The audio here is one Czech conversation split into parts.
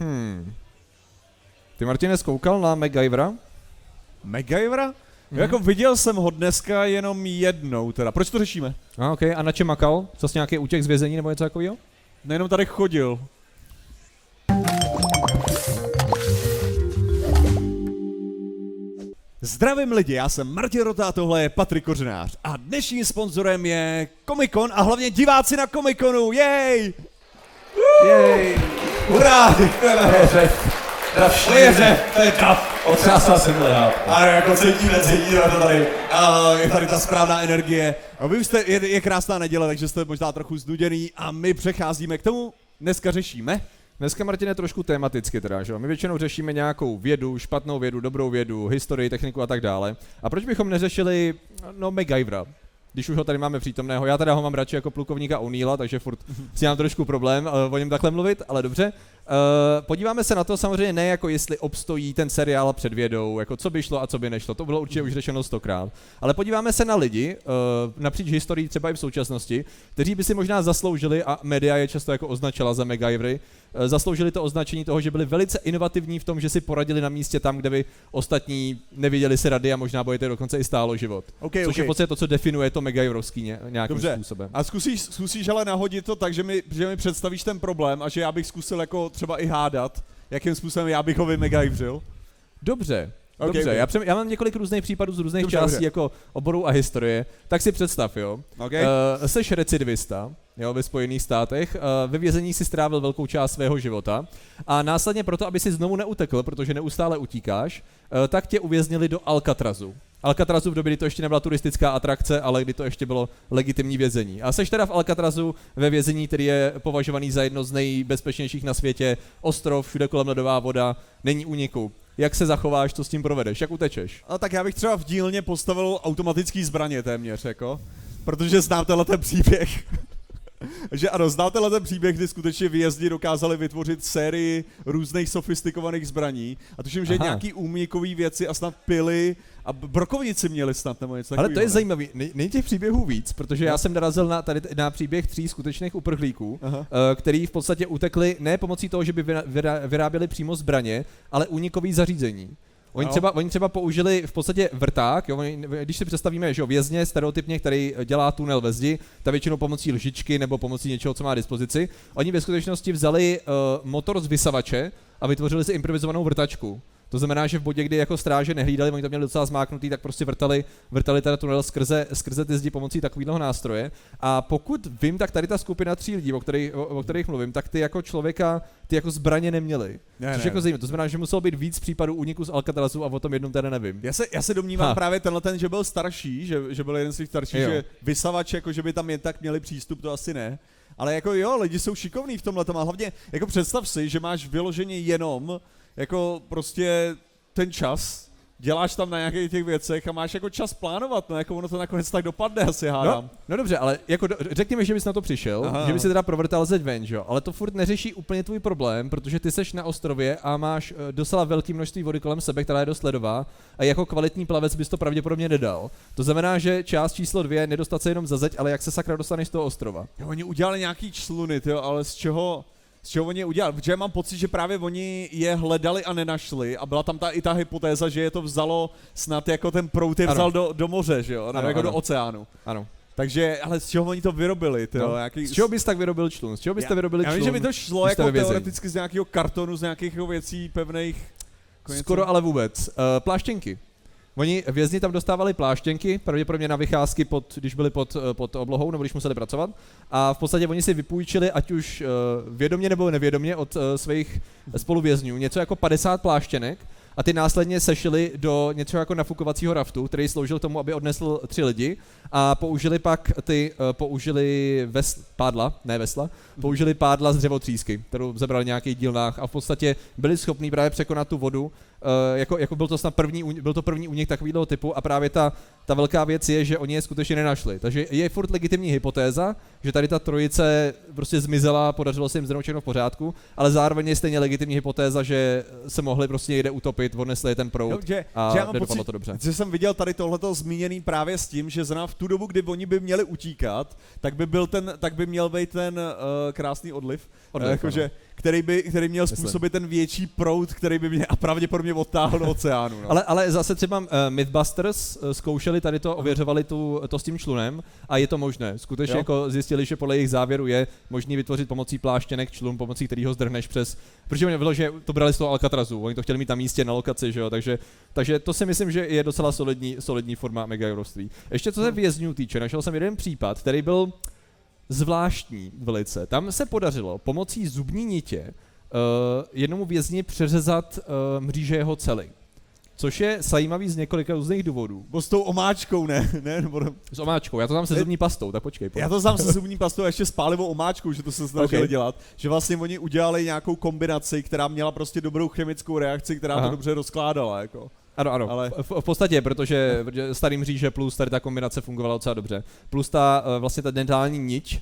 Hmm. Ty Martine zkoukal na MacGyvera? MacGyvera? Mhm. Jako viděl jsem ho dneska jenom jednou teda. Proč to řešíme? A, okay. a na čem makal? Zase nějaký útěk z vězení nebo něco takového? Nejenom tady chodil. Zdravím lidi, já jsem Martin Rota a tohle je Patrik Kořenář. A dnešním sponzorem je Comic Con a hlavně diváci na Comic Conu, jej! Jej, Hurá, děkujeme! to je to je taf. Otřásal jsem hledat. A jako cítíme, cítíme to tady. A je tady ta správná energie. A vy už jste, je, je krásná neděle, takže jste možná trochu znuděný a my přecházíme k tomu. Dneska řešíme. Dneska, Martine, trošku tematicky teda, že jo? My většinou řešíme nějakou vědu, špatnou vědu, dobrou vědu, historii, techniku a tak dále. A proč bychom neřešili, no, MacGyvera? Když už ho tady máme přítomného. Já teda ho mám radši jako plukovníka O'Neilla, takže furt si mám trošku problém uh, o něm takhle mluvit, ale dobře. Uh, podíváme se na to samozřejmě ne jako jestli obstojí ten seriál před vědou, jako co by šlo a co by nešlo, to bylo určitě už řešeno stokrát. Ale podíváme se na lidi, uh, napříč historií třeba i v současnosti, kteří by si možná zasloužili, a média je často jako označila za MacGyvery, uh, zasloužili to označení toho, že byli velice inovativní v tom, že si poradili na místě tam, kde by ostatní neviděli si rady a možná by to dokonce i stálo život. Okay, Což je v okay. podstatě to, co definuje to MacGyverovský ně, nějakým Dobře. způsobem. A zkusíš, zkusíš ale nahodit to tak, že mi, že mi představíš ten problém a že já bych zkusil jako třeba i hádat, jakým způsobem já bych ho vymegajvřil. Dobře, Ok, dobře. ok. Já, přem, já mám několik různých případů z různých Dobře, částí dobře. jako oborů a historie. Tak si představ, jo. Okay? Uh, seš recidivista, jo, ve Spojených státech, uh, ve vězení si strávil velkou část svého života a následně proto, aby si znovu neutekl, protože neustále utíkáš, uh, tak tě uvěznili do Alcatrazu. Alcatrazu v době, kdy to ještě nebyla turistická atrakce, ale kdy to ještě bylo legitimní vězení. A seš teda v Alcatrazu ve vězení, který je považovaný za jedno z nejbezpečnějších na světě, ostrov, všude kolem ledová voda, není úniku. Jak se zachováš, co s tím provedeš, jak utečeš? A tak já bych třeba v dílně postavil automatický zbraně téměř, jako. Protože znám tenhle ten příběh. Že ano, znám tenhle ten příběh, kdy skutečně výjezdi dokázali vytvořit sérii různých sofistikovaných zbraní. A tuším, že Aha. nějaký úmíkový věci a snad pily a brokovnici měli snad nebo něco Ale to je ne? zajímavý. Není těch příběhů víc, protože já No. jsem narazil na, tady na příběh tří skutečných uprchlíků, Aha. eh, který v podstatě utekli ne pomocí toho, že by vyráběli přímo zbraně, ale únikový zařízení. Oni No. třeba, oni třeba použili v podstatě vrták, jo, oni, když si představíme, že jo, vězně stereotypně, který dělá tunel ve zdi, ta většinou pomocí lžičky nebo pomocí něčeho, co má dispozici, oni ve skutečnosti vzali uh, motor z vysavače a vytvořili si improvizovanou vrtačku. To znamená, že v bodě, kdy jako stráže nehlídali, oni to měli docela zmáknutý, tak prostě vrtali, vrtali teda tunel skrze, skrze ty zdi pomocí takového nástroje. A pokud vím, tak tady ta skupina tří lidí, o kterých, o, o kterých mluvím, tak ty jako člověka, ty jako zbraně neměli. Ne, Což ne. jako zajímavé. To znamená, že muselo být víc případů úniku z Alcatrazu a o tom jednom teda nevím. Já se, já se domnívám Ha. ha. právě tenhle ten, že byl starší, že, že byl jeden z těch starších, Jo. že vysavač, jako že by tam jen tak měli přístup, to asi ne. Ale jako jo, lidi jsou šikovní v tomhle a hlavně, jako představ si, že máš vyloženě jenom, jako prostě ten čas, děláš tam na nějakých těch věcech a máš jako čas plánovat, no jako ono to nakonec tak dopadne asi hádám. No, no dobře, ale jako do, řekněme, že bys na to přišel, Aha. Že bys si teda provrtal zeď ven, jo? ale to furt neřeší úplně tvůj problém, protože ty seš na ostrově a máš eh, docela velké množství vody kolem sebe, která je dost ledová a jako kvalitní plavec bys to pravděpodobně nedal. To znamená, že část číslo dvě je nedostat se jenom za zeď, ale jak se sakra dostaneš z toho ostrova. Jo, oni udělali nějaký čluny, tyjo, ale z čeho, z čeho oni je udělali? Protože já mám pocit, že právě oni je hledali a nenašli a byla tam ta, i ta hypotéza, že je to vzalo snad jako ten prout je Ano. vzal do, do moře, že jo, ano, Ano, jako ano. do oceánu. Ano. Takže, ale z čeho oni to vyrobili, tyjo, No. nějaký... Z čeho bys tak vyrobil člun? Z čeho byste já, vyrobili já člun? vím, že by to šlo jako teoreticky z nějakého kartonu, z nějakých věcí pevných. jako. Skoro ale vůbec. Uh, pláštěnky. Oni vězni tam dostávali pláštěnky, pravděpodobně na vycházky, pod, když byli pod, eh, pod oblohou nebo když museli pracovat. A v podstatě oni si vypůjčili, ať už uh, vědomě nebo nevědomě, od uh, svých spoluvězňů něco jako 50 pláštěnek a ty následně sešili do něco jako nafukovacího raftu, který sloužil tomu, aby odnesl tři lidi. A použili pak ty, uh, použili ves, pádla, ne vesla, použili pádla z dřevotřísky, kterou zebrali v nějakých dílnách a v podstatě byli schopní právě překonat tu vodu, Uh, jako, jako byl to snad první, byl to první únik takového typu. A právě ta, ta velká věc je, že oni je skutečně nenašli. Takže je furt legitimní hypotéza, že tady ta trojice prostě zmizela, podařilo se jim zhrnout všechno v pořádku, ale zároveň je stejně legitimní hypotéza, že se mohli prostě někde utopit, odnesli je ten proud Jo, že, a že já mám pocit, to dobře. že jsem viděl tady tohleto zmíněný právě s tím, že zrovna v tu dobu, kdy oni by měli utíkat, tak by byl ten, tak by měl být ten uh, krásný odliv. Odliv, jako, ano. že který by, který měl Myslím. způsobit ten větší proud, který by mě a pravděpodobně odtáhl do oceánu. No. Ale, ale zase třeba uh, Mythbusters uh, zkoušeli tady to, ověřovali tu, to s tím člunem a je to možné. Skutečně Jo. jako zjistili, že podle jejich závěru je možný vytvořit pomocí pláštěnek člun, pomocí kterého zdrhneš přes. Protože oni bylo, že to brali z toho Alcatrazu, oni to chtěli mít na místě na lokaci, že jo, takže, takže to si myslím, že je docela solidní, solidní forma megajrovství. Ještě co se vězňů týče, našel jsem jeden případ, který byl zvláštní velice. Tam se podařilo pomocí zubní nitě uh, jednomu vězni přeřezat uh, mříže jeho cely. Což je zajímavý z několika různých důvodů. Bo s tou omáčkou, ne? ne nebo, S omáčkou, já to tam se zubní pastou, tak počkej. pojď. já to znám se zubní pastou a ještě s pálivou omáčkou, že to se snažili Ok. dělat. Že vlastně oni udělali nějakou kombinaci, která měla prostě dobrou chemickou reakci, která Aha. to dobře rozkládala. Jako. Ano, ano, Ale- v, v podstatě, protože protože starý mříže plus tady ta kombinace fungovala docela dobře. Plus ta eh, vlastně ta dentální eh,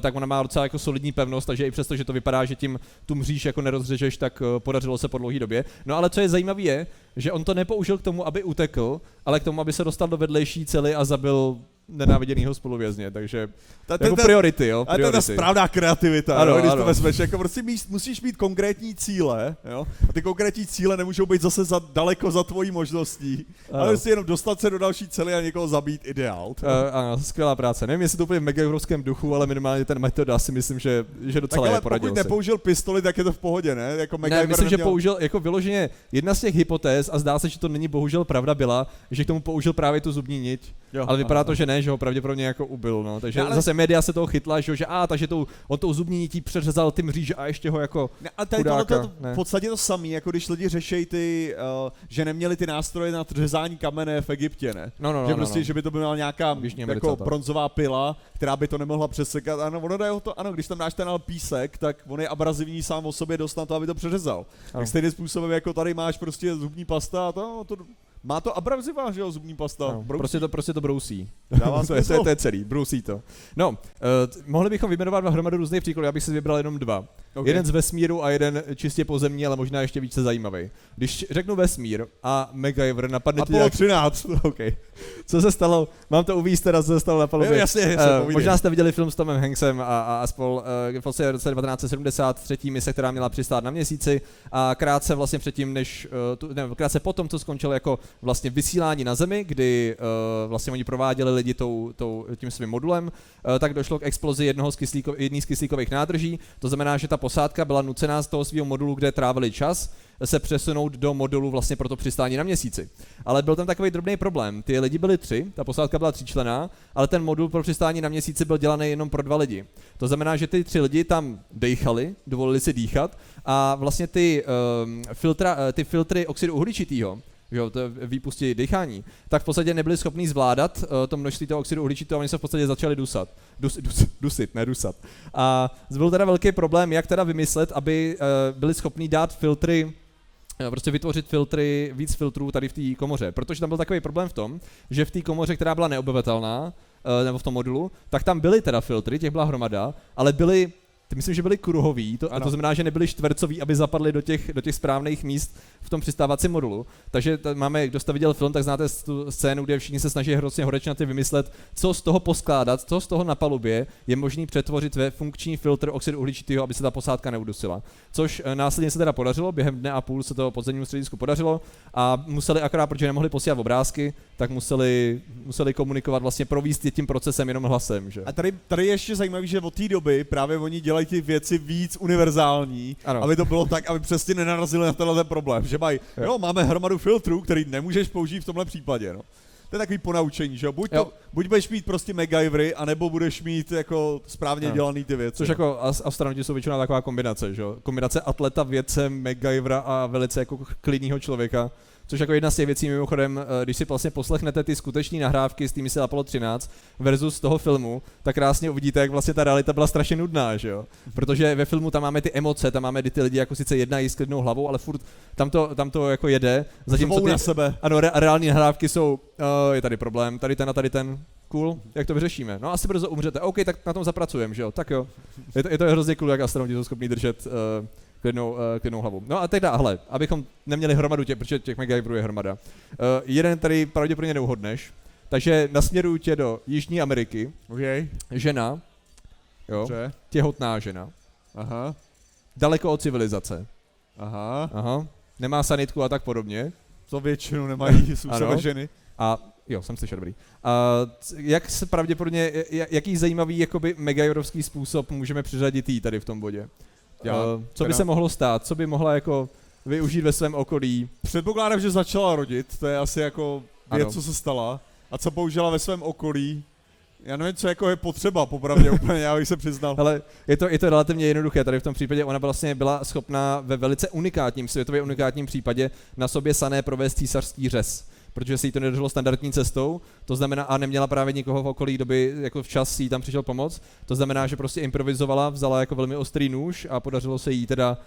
tak ona má docela jako solidní pevnost, takže i přesto, že to vypadá, že tím tu mříž jako nerozřežeš, tak eh, podařilo se po dlouhé době. No ale co je zajímavé je, že on to nepoužil k tomu, aby utekl, ale k tomu, aby se dostal do vedlejší cely a zabil nenáviděného spoluvězně, takže Ta, jako priority, jo, A to je ta priority. správná kreativita, Ano, ano, když ano. to vezmeš, jako prostě musíš mít konkrétní cíle, jo? A ty konkrétní cíle nemůžou být zase za, daleko za tvojí možností, Ano. ale prostě jenom dostat se do další cely a někoho zabít, ideál. Uh, ano, skvělá práce. Nevím, jestli to úplně v megaurovském duchu, ale minimálně ten metoda si myslím, že, že Tak docela ale je poradil pokud si. nepoužil pistoli, tak je to v pohodě, ne? Jako Ne, MacGyver myslím, že neměl- použil jako vyloženě jedna z těch hypotéz a zdá se, že to není bohužel pravda byla, že k tomu použil právě tu zubní niť. Jo, ale vypadá ano. to, že ne, že ho pravděpodobně jako ubil, no. Takže No, ale- zase média se toho chytla, že, že a, takže tou, on tou zubní nití přeřezal ty mříže a ještě ho jako Ne, a tady chudáka, to ne. v podstatě to samé, jako když lidi řešejí ty, uh, že neměli ty nástroje na řezání kamene v Egyptě, ne? No, no, no, že no, prostě, no. že by to byla nějaká jako bronzová pila, která by to nemohla přesekat. Ano, ono o to, ano, když tam dáš ten písek, tak on je abrazivní sám o sobě dost na to, aby to přeřezal. Ano. Tak stejným způsobem, jako tady máš prostě zubní pasta a to, to má to abrazivá, že jo, zubní pasta. No, Brousí. prostě, to, prostě to brousí. Dává to, je, to, je, to je celý, brousí to. No, uh, mohli bychom vyjmenovat hromadu různých příkladů, já bych si vybral jenom dva. Ok. Jeden z vesmíru a jeden čistě pozemní, ale možná ještě více zajímavý. Když řeknu vesmír a MacGyver, napadne ti Apollo nějak... 13. OK. Co se stalo? Mám to uvíct teda, co se stalo na Jo, palubě. jasně, jasně, povídej. možná jste viděli film s Tomem Hanksem a, a, a spol uh, v roce 1973 mise, která měla přistát na měsíci a krátce vlastně předtím, než, uh, tu, ne, krátce potom, co skončilo jako vlastně vysílání na Zemi, kdy uh, vlastně oni prováděli lidi tou, tou, tím svým modulem, uh, tak došlo k explozi jednoho z kyslíko, jedný z kyslíkových nádrží. To znamená, že ta posádka byla nucená z toho svého modulu, kde trávili čas, se přesunout do modulu vlastně pro to přistání na měsíci. Ale byl tam takový drobný problém. Ty lidi byli tři, ta posádka byla tříčlená, ale ten modul pro přistání na měsíci byl dělaný jenom pro dva lidi. To znamená, že ty tři lidi tam dejchali, dovolili si dýchat a vlastně ty, um, filtra, eh, ty filtry oxidu uhličitého, že jo, výpusti dýchání, tak v podstatě nebyli schopni zvládat uh, to množství toho oxidu uhličitého a oni se v podstatě začali dusat. Dus, dus, dusit, ne dusat. A byl teda velký problém, jak teda vymyslet, aby uh, byli schopni dát filtry eh, prostě vytvořit filtry, víc filtrů tady v té komoře, protože tam byl takový problém v tom, že v té komoře, která byla neobyvatelná, nebo v tom modulu, tak tam byly teda filtry, těch byla hromada, ale byly ty myslím, že byly kruhový, to, a to znamená, že nebyly čtvercový, aby zapadly do těch, do těch správných míst v tom přistávacím modulu. Takže máme, kdo jste viděl film, tak znáte tu scénu, kde všichni se snaží hrozně horečnatě vymyslet, co z toho poskládat, co z toho na palubě je možný přetvořit ve funkční filtr oxidu uhličitého, aby se ta posádka neudusila. Což eh, následně se teda podařilo, během dne a půl se to podzemnímu středisku podařilo a museli akorát, protože nemohli posílat obrázky, tak museli, museli komunikovat vlastně províst tím procesem jenom hlasem. Že? A tady, tady je ještě zajímavé, že od té doby právě oni dělají ty věci víc univerzální, Ano. aby to bylo tak, aby přesně nenarazili na tenhle ten problém, že mají, Jo. jo, máme hromadu filtrů, který nemůžeš použít v tomhle případě, no. To je takový ponaučení, že buď, Jo. to, buď budeš mít prostě MacGyvery, anebo budeš mít jako správně Jo. dělaný ty věci. Což no. jako as- astronauti jsou většinou taková kombinace, že jo? Kombinace atleta, vědce, MacGyvera a velice jako klidního člověka. Což jako jedna z těch věcí mimochodem, eh, když si vlastně poslechnete ty skutečné nahrávky z té mise Apollo 13 versus toho filmu, tak krásně uvidíte, jak vlastně ta realita byla strašně nudná, že jo? Protože ve filmu tam máme ty emoce, tam máme ty lidi jako sice jednají s klidnou hlavou, ale furt tam to, tam to jako jede. Zatímco ty, na sebe. ano, re- reální nahrávky jsou, uh, je tady problém, tady ten a tady ten, cool, jak to vyřešíme? No asi brzo umřete, OK, tak na tom zapracujeme, že jo, tak jo. Je to, je to hrozně cool, jak astronauti jsou schopni držet uh, klidnou, uh, klidnou hlavu. No a teda, hele, abychom neměli hromadu těch, protože těch MacGyverů je hromada. Uh, jeden tady pravděpodobně neuhodneš, takže nasměruju tě do Jižní Ameriky, Okay. žena, jo, Dobře. těhotná žena, Aha. daleko od civilizace. Aha, Aha. Nemá sanitku a tak podobně. to většinou nemají Ano. ženy. A jo, jsem slyšel, dobrý. A jak se pravděpodobně, jaký zajímavý jakoby megajorovský způsob můžeme přiřadit jí tady v tom bodě? Já Uh, co by teda- se mohlo stát? Co by mohla jako využít ve svém okolí? Předpokládám, že začala rodit, to je asi jako věc, Ano. co se stala. A co použila ve svém okolí. Já nevím, co jako je potřeba, popravdě úplně, já bych se přiznal. Ale je to, je to relativně jednoduché. Tady v tom případě ona vlastně byla schopná ve velice unikátním, světově unikátním případě na sobě sané provést císařský řez. Protože se jí to nedařilo standardní cestou, to znamená, a neměla právě nikoho v okolí, kdo by jako včas jí tam přišel pomoc. To znamená, že prostě improvizovala, vzala jako velmi ostrý nůž a podařilo se jí teda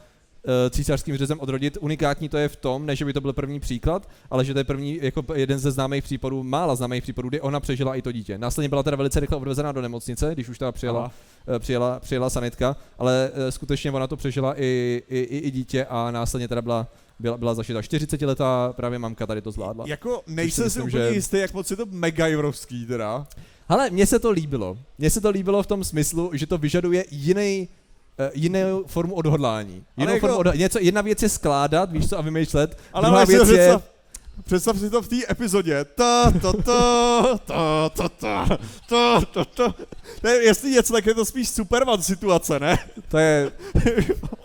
císařským řezem odrodit. Unikátní to je v tom, ne že by to byl první příklad, ale že to je první, jako jeden ze známých případů, mála známých případů, kdy ona přežila i to dítě. Následně byla teda velice rychle odvezená do nemocnice, když už teda přijela Aha. eh, přijela, přijela sanitka, ale eh, skutečně ona to přežila i, i, i, i dítě a následně teda byla, byla, byla zašita 40 letá právě mamka tady to zvládla. Jako nejsem si myslím, úplně že- jistý, jak moc je to megajrovský teda. Ale mně se to líbilo. Mně se to líbilo v tom smyslu, že to vyžaduje jiný jinou formu odhodlání. Jinou jako- formu odhodlání. Něco, jedna věc je skládat, víš co, a vymýšlet. Ale Druhá věc je, představ, představ si to v té epizodě. Ta, ta, ta, ta, ta, ta, ta, ta, ta. To je, jestli něco, tak je to spíš Superman situace, ne? to je,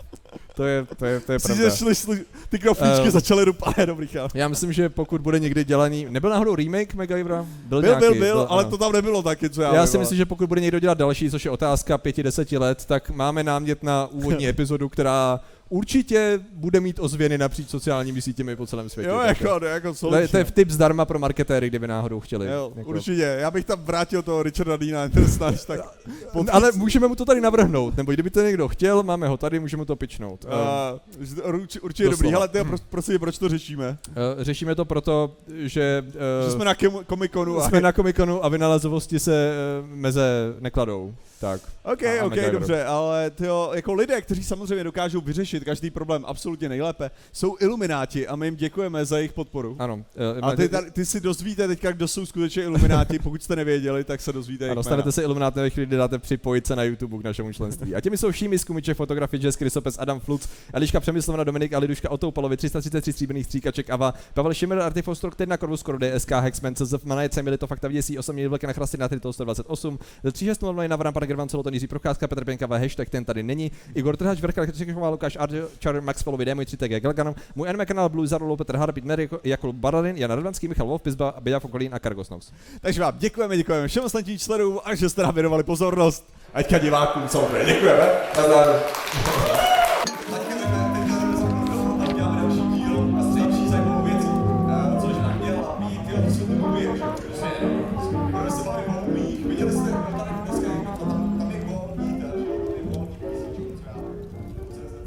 to je, to je, to je pravda. šli, šli, ty knoflíčky Eh, začaly rupat, je dobrý chál. Já myslím, že pokud bude někdy dělaný, nebyl náhodou remake MacGyvera? Byl, Byl, nějaký, byl, byl, ale ano. to tam nebylo taky, co já Já si myslím, že pokud bude někdo dělat další, což je otázka pěti, deseti let, tak máme námět na úvodní epizodu, která určitě bude mít ozvěny napříč sociálními sítěmi po celém světě. Jo, jako, ne, jako to, je, to je tip zdarma pro marketéry, kdyby náhodou chtěli. Jo, jako. určitě, já bych tam vrátil toho Richarda ten snaž, tak pod- Ale můžeme mu to tady navrhnout, nebo kdyby to někdo chtěl, máme ho tady, můžeme to pičnout. Uh, Uh, určitě, dobrý, ale ty, pro, prosím, proč to řešíme? uh, řešíme to proto, že, uh, Že jsme na Comic-Conu a... jsme na komikonu a vynalezovosti se uh, meze nekladou. Tak. OK, a- a OK, MacGyver. dobře, ale tyjo, jako lidé, kteří samozřejmě dokážou vyřešit každý problém absolutně nejlépe, jsou ilumináti a my jim děkujeme za jejich podporu. Ano. Uh, A ty, tady, ty si dozvíte teďka, kdo jsou skutečně ilumináti, pokud jste nevěděli, tak se dozvíte A dostanete se Illuminati ve chvíli, kdy dáte připojit se na YouTube k našemu členství. A těmi jsou Šími, Skumiček, Fotografie, Jess, Krysopes, Adam Fluc, Eliška Přemyslovna, Dominik, Aliduška, Otoupalovi, 333 stříbrných stříkaček, Ava, Pavel Šimr, Artifostor, Tedna, Korvus, Koro, DSK, Hexman, CZF, Manajce, Milito, Fakta Věsí, 8 měl velké na chrasty na 128, 36 na Varan, Pan Gervan, Celoton, Jiří Procházka, Petr Pěnkava, hashtag ten tady není, Igor Trhač, Verka, Křičeková, Lukáš, Arjo, Char, Max Polovi, Demo, 3 TG, Gelgan, můj anime kanál Blue Zarolo, Petr Hara, Pít Mary, Jakub Bararin, Jan Radvanský, Michal Wolf, Pizba, Běda Fokolín a Kargosnovs. Takže vám děkujeme, děkujeme všem ostatním členům a že jste nám věnovali pozornost. Aťka divákům samozřejmě děkujeme. Což